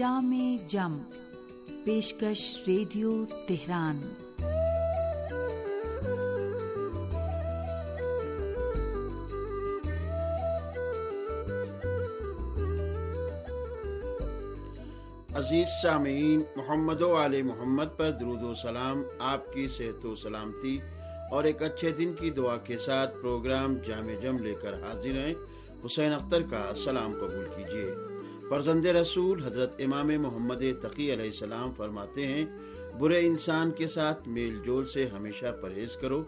جام جم، پیشکش radio Tehran. عزیز سامعین، محمد و علیہ محمد پر درود و سلام، آپ کی صحت و سلامتی اور ایک اچھے دن کی دعا کے ساتھ پروگرام جامع جم لے کر حاضر ہیں۔ حسین اختر کا سلام قبول کیجیے فرزند رسول حضرت امام محمد تقی علیہ السلام فرماتے ہیں، برے انسان کے ساتھ میل جول سے ہمیشہ پرہیز کرو،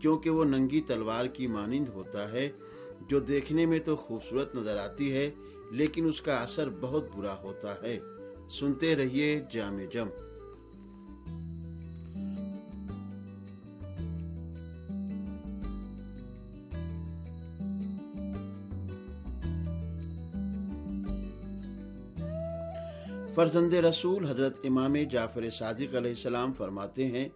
کیونکہ وہ ننگی تلوار کی مانند ہوتا ہے، جو دیکھنے میں تو خوبصورت نظر آتی ہے، لیکن اس کا اثر بہت برا ہوتا ہے۔ سنتے رہیے جامع جم۔ فرزند رسول حضرت امام جعفر صادق علیہ السلام فرماتے ہیں،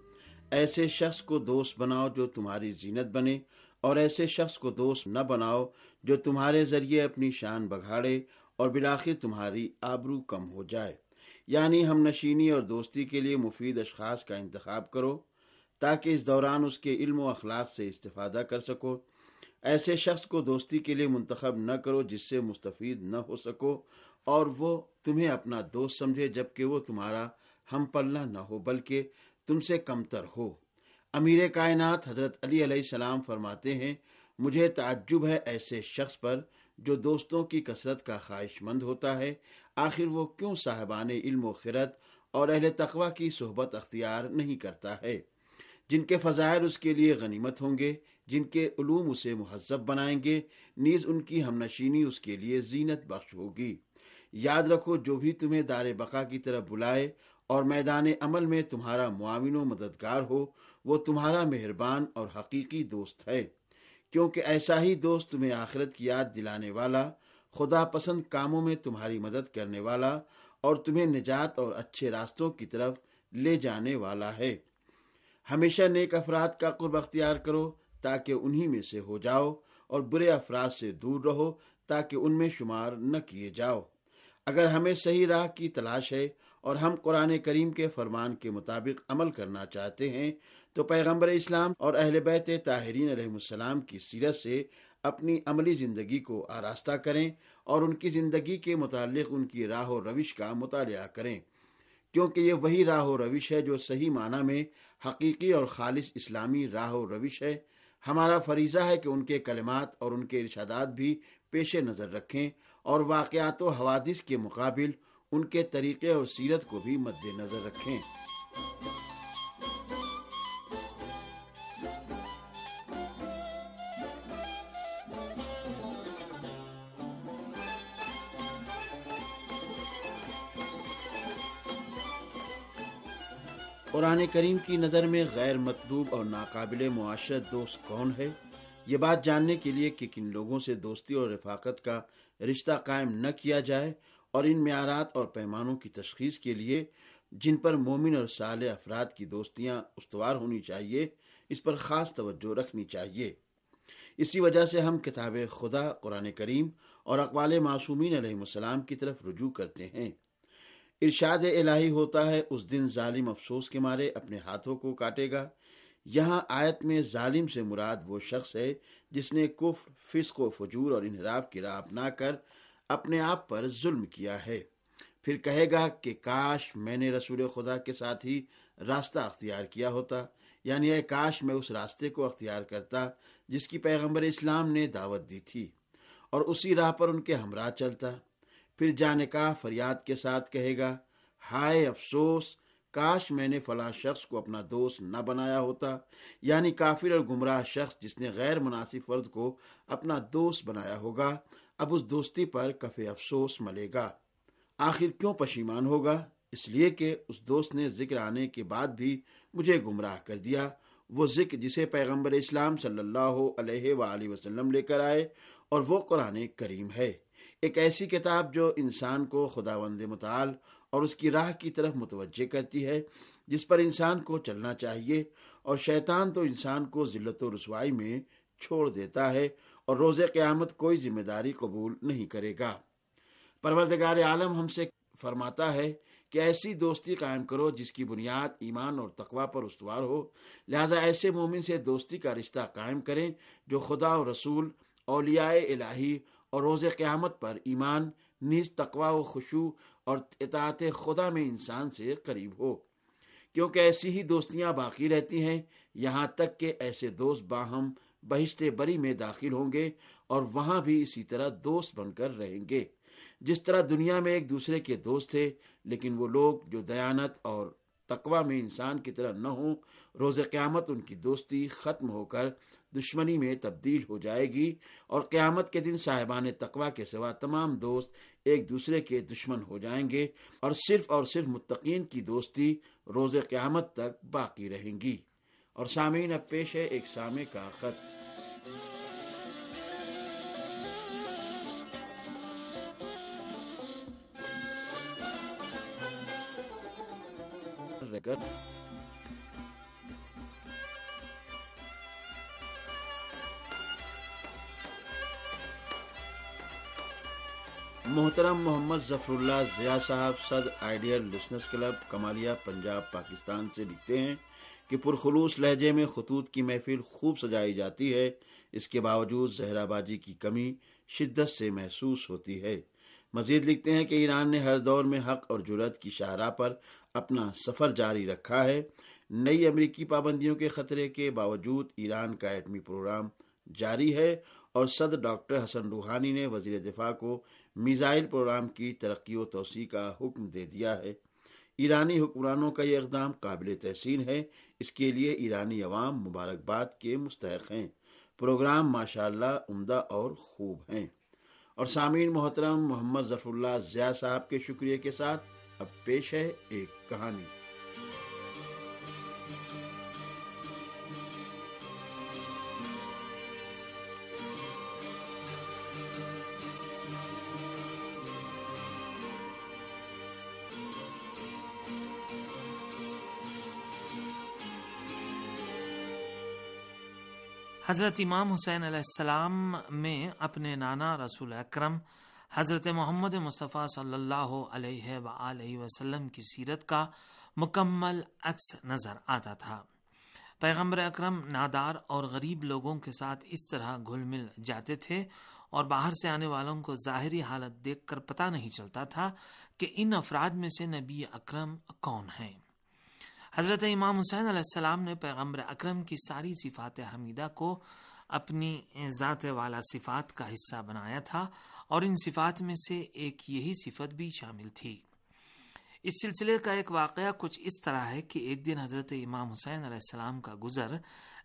ایسے شخص کو دوست بناؤ جو تمہاری زینت بنے اور ایسے شخص کو دوست نہ بناؤ جو تمہارے ذریعے اپنی شان بگاڑے اور بلاخر تمہاری آبرو کم ہو جائے۔ یعنی ہم نشینی اور دوستی کے لیے مفید اشخاص کا انتخاب کرو تاکہ اس دوران اس کے علم و اخلاق سے استفادہ کر سکو۔ ایسے شخص کو دوستی کے لیے منتخب نہ کرو جس سے مستفید نہ ہو سکو اور وہ تمہیں اپنا دوست سمجھے جبکہ وہ تمہارا ہم پلنا نہ ہو، بلکہ تم سے کمتر ہو۔ امیر کائنات حضرت علی علیہ السلام فرماتے ہیں، مجھے تعجب ہے ایسے شخص پر جو دوستوں کی کثرت کا خواہش مند ہوتا ہے۔ آخر وہ کیوں صاحبان علم و خرت اور اہل تقوی کی صحبت اختیار نہیں کرتا ہے؟ جن کے فضائل اس کے لیے غنیمت ہوں گے، جن کے علوم اسے مہذب بنائیں گے، نیز ان کی ہم نشینی اس کے لیے زینت بخش ہوگی۔ یاد رکھو، جو بھی تمہیں دار بقا کی طرف بلائے اور میدان عمل میں تمہارا معاون و مددگار ہو، وہ تمہارا مہربان اور حقیقی دوست ہے۔ کیونکہ ایسا ہی دوست تمہیں آخرت کی یاد دلانے والا، خدا پسند کاموں میں تمہاری مدد کرنے والا اور تمہیں نجات اور اچھے راستوں کی طرف لے جانے والا ہے۔ ہمیشہ نیک افراد کا قرب اختیار کرو تاکہ انہی میں سے ہو جاؤ اور برے افراد سے دور رہو تاکہ ان میں شمار نہ کیے جاؤ۔ اگر ہمیں صحیح راہ کی تلاش ہے اور ہم قرآن کریم کے فرمان کے مطابق عمل کرنا چاہتے ہیں، تو پیغمبر اسلام اور اہل بیت طاہرین علیہ السلام کی سیرت سے اپنی عملی زندگی کو آراستہ کریں اور ان کی زندگی کے متعلق ان کی راہ و روش کا مطالعہ کریں۔ کیونکہ یہ وہی راہ و روش ہے جو صحیح معنی میں حقیقی اور خالص اسلامی راہ و روش ہے۔ ہمارا فریضہ ہے کہ ان کے کلمات اور ان کے ارشادات بھی پیش نظر رکھیں اور واقعات و حوادث کے مقابل ان کے طریقے اور سیرت کو بھی مد نظر رکھیں۔ قرآن کریم کی نظر میں غیر مطلوب اور ناقابل معاشرت دوست کون ہے؟ یہ بات جاننے کے لیے کہ کن لوگوں سے دوستی اور رفاقت کا رشتہ قائم نہ کیا جائے اور ان معیارات اور پیمانوں کی تشخیص کے لیے جن پر مومن اور صالح افراد کی دوستیاں استوار ہونی چاہیے، اس پر خاص توجہ رکھنی چاہیے۔ اسی وجہ سے ہم کتاب خدا، قرآن کریم اور اقوال معصومین علیہ السلام کی طرف رجوع کرتے ہیں۔ ارشاد الہی ہوتا ہے، اس دن ظالم افسوس کے مارے، اپنے ہاتھوں کو کاٹے گا۔ یہاں آیت میں ظالم سے مراد وہ شخص ہے جس نے کفر، فسق و فجور اور انحراف کی راہ اپنا کر اپنے آپ پر ظلم کیا ہے۔ پھر کہے گا کہ کاش میں نے رسول خدا کے ساتھ ہی راستہ اختیار کیا ہوتا۔ یعنی اے کاش میں اس راستے کو اختیار کرتا جس کی پیغمبر اسلام نے دعوت دی تھی اور اسی راہ پر ان کے ہمراہ چلتا۔ پھر جانے کا فریاد کے ساتھ کہے گا، ہائے افسوس، کاش میں نے فلاں شخص کو اپنا دوست نہ بنایا ہوتا یعنی کافر اور گمراہ شخص جس نے غیر مناسب فرد کو اپنا دوست بنایا ہوگا، اب اس دوستی پر کف افسوس ملے گا۔ آخر کیوں پشیمان ہوگا؟ اس لیے کہ اس دوست نے ذکر آنے کے بعد بھی مجھے گمراہ کر دیا۔ وہ ذکر جسے پیغمبر اسلام صلی اللہ علیہ وآلہ وسلم لے کر آئے اور وہ قرآن کریم ہے۔ ایک ایسی کتاب جو انسان کو خدا وند مطال اور اس کی راہ کی طرف متوجہ کرتی ہے، جس پر انسان کو چلنا چاہیے اور شیطان تو انسان کو ذلت و رسوائی میں چھوڑ دیتا ہے اور روز قیامت کوئی ذمہ داری قبول نہیں کرے گا۔ پروردگار عالم ہم سے فرماتا ہے کہ ایسی دوستی قائم کرو جس کی بنیاد ایمان اور تقوا پر استوار ہو۔ لہذا ایسے مومن سے دوستی کا رشتہ قائم کریں جو خدا و رسول، اولیاء الہی اور روز قیامت پر ایمان نیز تقوا و خوشو اور اطاعت خدا میں انسان سے قریب ہو۔ کیونکہ ایسی ہی دوستیاں باقی رہتی ہیں، یہاں تک کہ ایسے دوست باہم بہشت بری میں داخل ہوں گے اور وہاں بھی اسی طرح دوست بن کر رہیں گے۔ جس طرح دنیا میں ایک دوسرے کے دوست تھے، لیکن وہ لوگ جو دیانت اور تقوا میں انسان کی طرح نہ ہوں، روز قیامت ان کی دوستی ختم ہو کر دشمنی میں تبدیل ہو جائے گی اور قیامت کے دن صاحبان تقوا کے سوا تمام دوست ایک دوسرے کے دشمن ہو جائیں گے اور صرف اور صرف متقین کی دوستی روز قیامت تک باقی رہیں گی۔ اور سامعین، اب پیش ہے ایک سامع کا خط۔ محترم محمد ظفر اللہ ضیاء صاحب صد ideal listeners club Kamalia Punjab Pakistan سے لکھتے ہیں کہ پرخلوص لہجے میں خطوط کی محفل خوب سجائی جاتی ہے۔ اس کے باوجود زہرا بازی کی کمی شدت سے محسوس ہوتی ہے۔ مزید لکھتے ہیں کہ ایران نے ہر دور میں حق اور جرت کی شاہراہ پر اپنا سفر جاری رکھا ہے۔ نئی امریکی پابندیوں کے خطرے کے باوجود ایران کا ایٹمی پروگرام جاری ہے اور صدر ڈاکٹر حسن روحانی نے وزیر دفاع کو میزائل پروگرام کی ترقی و توسیع کا حکم دے دیا ہے۔ ایرانی حکمرانوں کا یہ اقدام قابل تحسین ہے۔ اس کے لیے ایرانی عوام مبارکباد کے مستحق ہیں۔ پروگرام ماشاء اللہ عمدہ اور خوب ہیں۔ اور سامعین محترم، محمد ظفر اللہ ضیاء صاحب کے شکریہ کے ساتھ اب پیش ہے ایک کہانی۔ حضرت امام حسین علیہ السلام میں اپنے نانا رسول اکرم حضرت محمد مصطفیٰ صلی اللہ علیہ وآلہ وسلم کی سیرت کا مکمل عکس نظر آتا تھا۔ پیغمبر اکرم نادار اور غریب لوگوں کے ساتھ اس طرح گھل مل جاتے تھے اور باہر سے آنے والوں کو ظاہری حالت دیکھ کر پتہ نہیں چلتا تھا کہ ان افراد میں سے نبی اکرم کون ہیں۔ حضرت امام حسین علیہ السلام نے پیغمبر اکرم کی ساری صفات حمیدہ کو اپنی ذات والا صفات کا حصہ بنایا تھا اور ان صفات میں سے ایک یہی صفت بھی شامل تھی۔ اس سلسلے کا ایک واقعہ کچھ اس طرح ہے کہ ایک دن حضرت امام حسین علیہ السلام کا گزر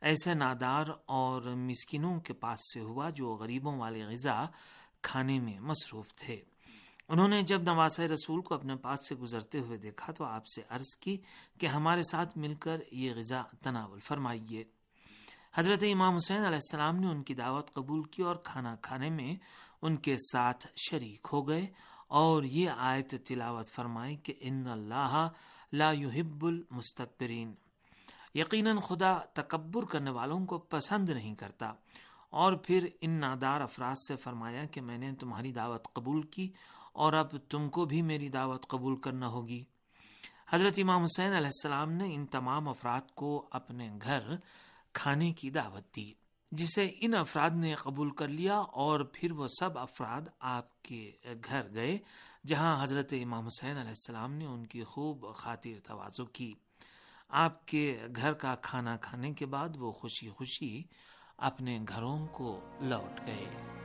ایسے نادار اور مسکینوں کے پاس سے ہوا جو غریبوں والی غذا کھانے میں مصروف تھے۔ انہوں نے جب نواز رسول کو اپنے پاس سے گزرتے ہوئے دیکھا تو آپ سے عرض کی کہ ہمارے ساتھ مل کر یہ غذا تناول فرمائیے۔ حضرت امام حسین علیہ السلام نے ان کی دعوت قبول کی اور کھانا کھانے میں ان کے ساتھ شریک ہو گئے اور یہ آیت تلاوت فرمائی کہ ان اللہ لا يحب المستقبرین یقیناً خدا تکبر کرنے والوں کو پسند نہیں کرتا۔ اور پھر ان نادار افراد سے فرمایا کہ میں نے تمہاری دعوت قبول کی اور اب تم کو بھی میری دعوت قبول کرنا ہوگی۔ حضرت امام حسین علیہ السلام نے ان تمام افراد کو اپنے گھر کھانے کی دعوت دی۔ جسے ان افراد نے قبول کر لیا اور پھر وہ سب افراد آپ کے گھر گئے، جہاں حضرت امام حسین علیہ السلام نے ان کی خوب خاطر توازو کی۔ آپ کے گھر کا کھانا کھانے کے بعد وہ خوشی خوشی اپنے گھروں کو لوٹ گئے۔